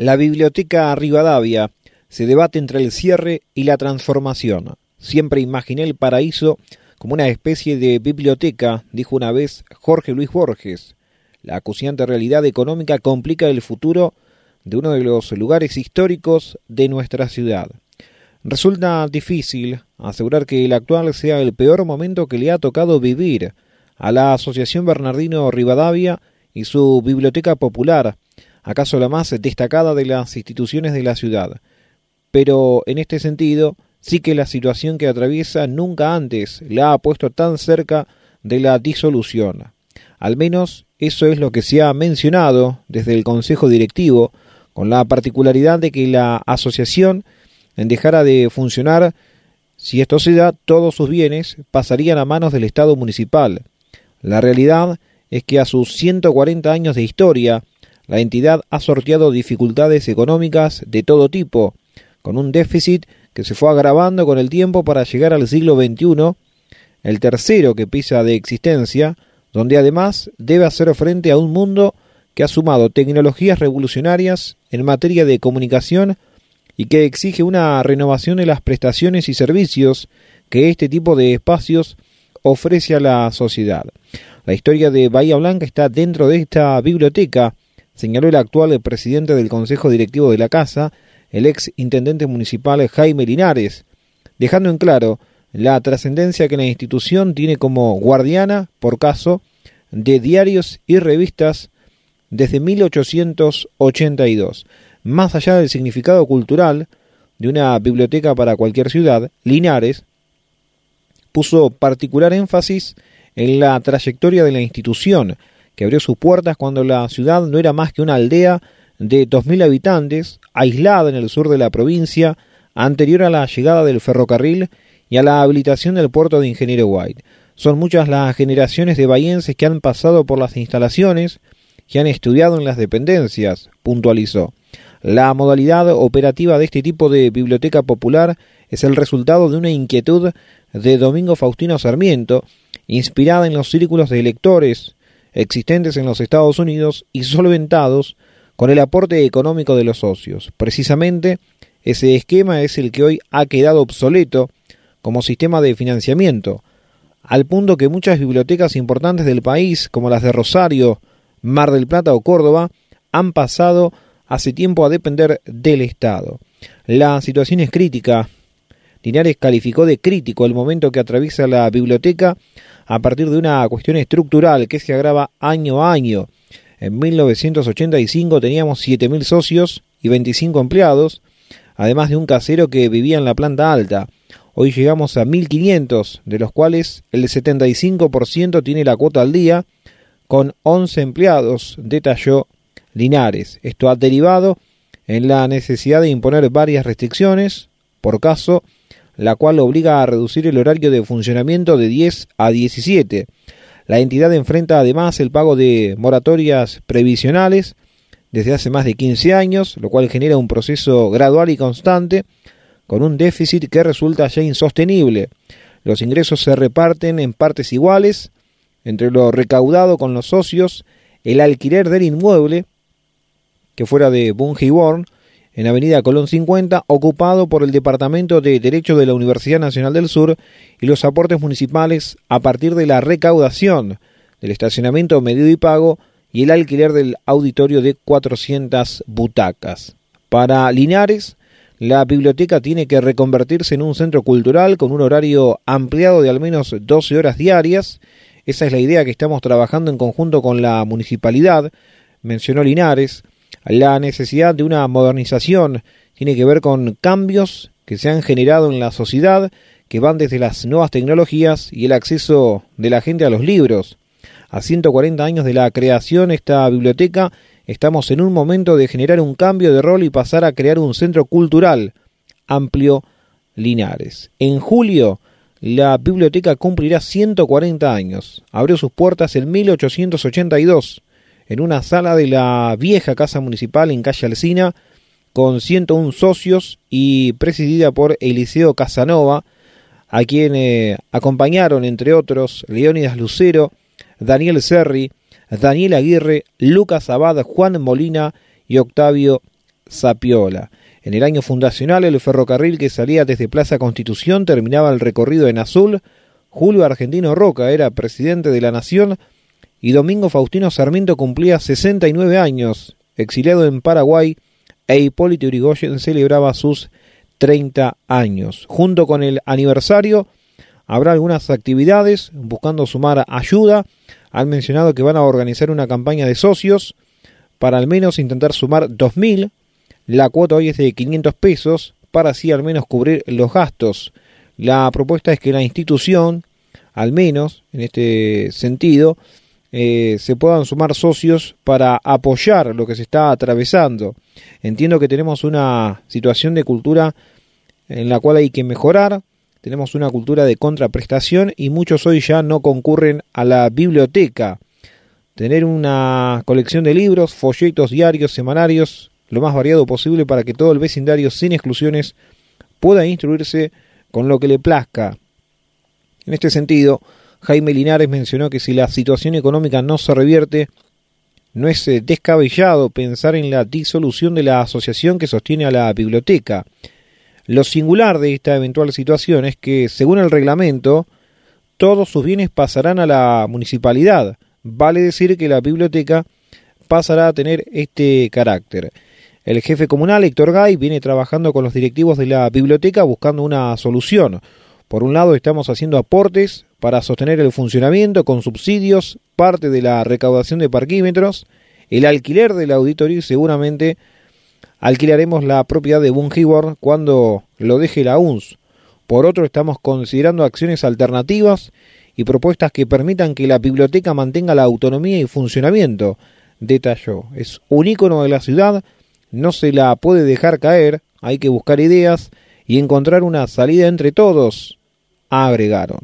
La Biblioteca Rivadavia se debate entre el cierre y la transformación. Siempre imaginé el paraíso como una especie de biblioteca, dijo una vez Jorge Luis Borges. La acuciante realidad económica complica el futuro de uno de los lugares históricos de nuestra ciudad. Resulta difícil asegurar que el actual sea el peor momento que le ha tocado vivir a la Asociación Bernardino Rivadavia y su Biblioteca Popular, acaso la más destacada de las instituciones de la ciudad. Pero en este sentido, sí que la situación que atraviesa nunca antes la ha puesto tan cerca de la disolución. Al menos eso es lo que se ha mencionado desde el Consejo Directivo, con la particularidad de que la asociación dejara de funcionar si esto se da, todos sus bienes pasarían a manos del Estado municipal. La realidad es que a sus 140 años de historia, la entidad ha sorteado dificultades económicas de todo tipo, con un déficit que se fue agravando con el tiempo para llegar al siglo XXI, el tercero que pisa de existencia, donde además debe hacer frente a un mundo que ha sumado tecnologías revolucionarias en materia de comunicación y que exige una renovación de las prestaciones y servicios que este tipo de espacios ofrece a la sociedad. La historia de Bahía Blanca está dentro de esta biblioteca señaló el actual presidente del Consejo Directivo de la Casa, el ex intendente municipal Jaime Linares, dejando en claro la trascendencia que la institución tiene como guardiana, por caso, de diarios y revistas desde 1882. Más allá del significado cultural de una biblioteca para cualquier ciudad, Linares puso particular énfasis en la trayectoria de la institución, que abrió sus puertas cuando la ciudad no era más que una aldea de 2.000 habitantes, aislada en el sur de la provincia, anterior a la llegada del ferrocarril y a la habilitación del puerto de Ingeniero White. Son muchas las generaciones de bahienses que han pasado por las instalaciones, que han estudiado en las dependencias, puntualizó. La modalidad operativa de este tipo de biblioteca popular es el resultado de una inquietud de Domingo Faustino Sarmiento, inspirada en los círculos de lectores existentes en los Estados Unidos y solventados con el aporte económico de los socios. Precisamente, ese esquema es el que hoy ha quedado obsoleto como sistema de financiamiento, al punto que muchas bibliotecas importantes del país, como las de Rosario, Mar del Plata o Córdoba, han pasado hace tiempo a depender del Estado. La situación es crítica. Linares calificó de crítico el momento que atraviesa la biblioteca a partir de una cuestión estructural que se agrava año a año. En 1985 teníamos 7.000 socios y 25 empleados, además de un casero que vivía en la planta alta. Hoy llegamos a 1.500, de los cuales el 75% tiene la cuota al día, con 11 empleados, detalló Linares. Esto ha derivado en la necesidad de imponer varias restricciones, por caso, la cual obliga a reducir el horario de funcionamiento de 10 a 17. La entidad enfrenta además el pago de moratorias previsionales desde hace más de 15 años, lo cual genera un proceso gradual y constante con un déficit que resulta ya insostenible. Los ingresos se reparten en partes iguales entre lo recaudado con los socios, el alquiler del inmueble, que fuera de Bungeborn, en Avenida Colón 50, ocupado por el Departamento de Derecho de la Universidad Nacional del Sur y los aportes municipales a partir de la recaudación del estacionamiento medido y pago y el alquiler del auditorio de 400 butacas. Para Linares, la biblioteca tiene que reconvertirse en un centro cultural con un horario ampliado de al menos 12 horas diarias. Esa es la idea que estamos trabajando en conjunto con la municipalidad, mencionó Linares. La necesidad de una modernización tiene que ver con cambios que se han generado en la sociedad, que van desde las nuevas tecnologías y el acceso de la gente a los libros. A 140 años de la creación de esta biblioteca, estamos en un momento de generar un cambio de rol y pasar a crear un centro cultural amplio Linares. En julio, la biblioteca cumplirá 140 años. Abrió sus puertas en 1882 en una sala de la vieja Casa Municipal en calle Alcina, con 101 socios y presidida por Eliseo Casanova, a quien eh, acompañaron, entre otros, Leónidas Lucero, Daniel Serri, Daniel Aguirre, Lucas Abad, Juan Molina y Octavio Zapiola. En el año fundacional, el ferrocarril que salía desde Plaza Constitución terminaba el recorrido en azul. Julio Argentino Roca era presidente de la Nación y Domingo Faustino Sarmiento cumplía 69 años, exiliado en Paraguay, e Hipólito Yrigoyen celebraba sus 30 años. Junto con el aniversario habrá algunas actividades buscando sumar ayuda. Han mencionado que van a organizar una campaña de socios para al menos intentar sumar 2.000 la cuota hoy es de 500 pesos para así al menos cubrir los gastos. La propuesta es que la institución, al menos en este sentido, eh, se puedan sumar socios para apoyar lo que se está atravesando. Entiendo que tenemos una situación de cultura en la cual hay que mejorar, tenemos una cultura de contraprestación y muchos hoy ya no concurren a la biblioteca. Tener una colección de libros, folletos diarios, semanarios, lo más variado posible para que todo el vecindario, sin exclusiones, pueda instruirse con lo que le plazca. En este sentido, Jaime Linares mencionó que si la situación económica no se revierte, no es eh, descabellado pensar en la disolución de la asociación que sostiene a la biblioteca. Lo singular de esta eventual situación es que, según el reglamento, todos sus bienes pasarán a la municipalidad. Vale decir que la biblioteca pasará a tener este carácter. El jefe comunal, Héctor Gay, viene trabajando con los directivos de la biblioteca buscando una solución. Por un lado, estamos haciendo aportes para sostener el funcionamiento con subsidios, parte de la recaudación de parquímetros, el alquiler del auditorio y seguramente alquilaremos la propiedad de Bungibor cuando lo deje la UNS. Por otro, estamos considerando acciones alternativas y propuestas que permitan que la biblioteca mantenga la autonomía y funcionamiento, detalló. Es un ícono de la ciudad, no se la puede dejar caer, hay que buscar ideas y encontrar una salida entre todos, agregaron.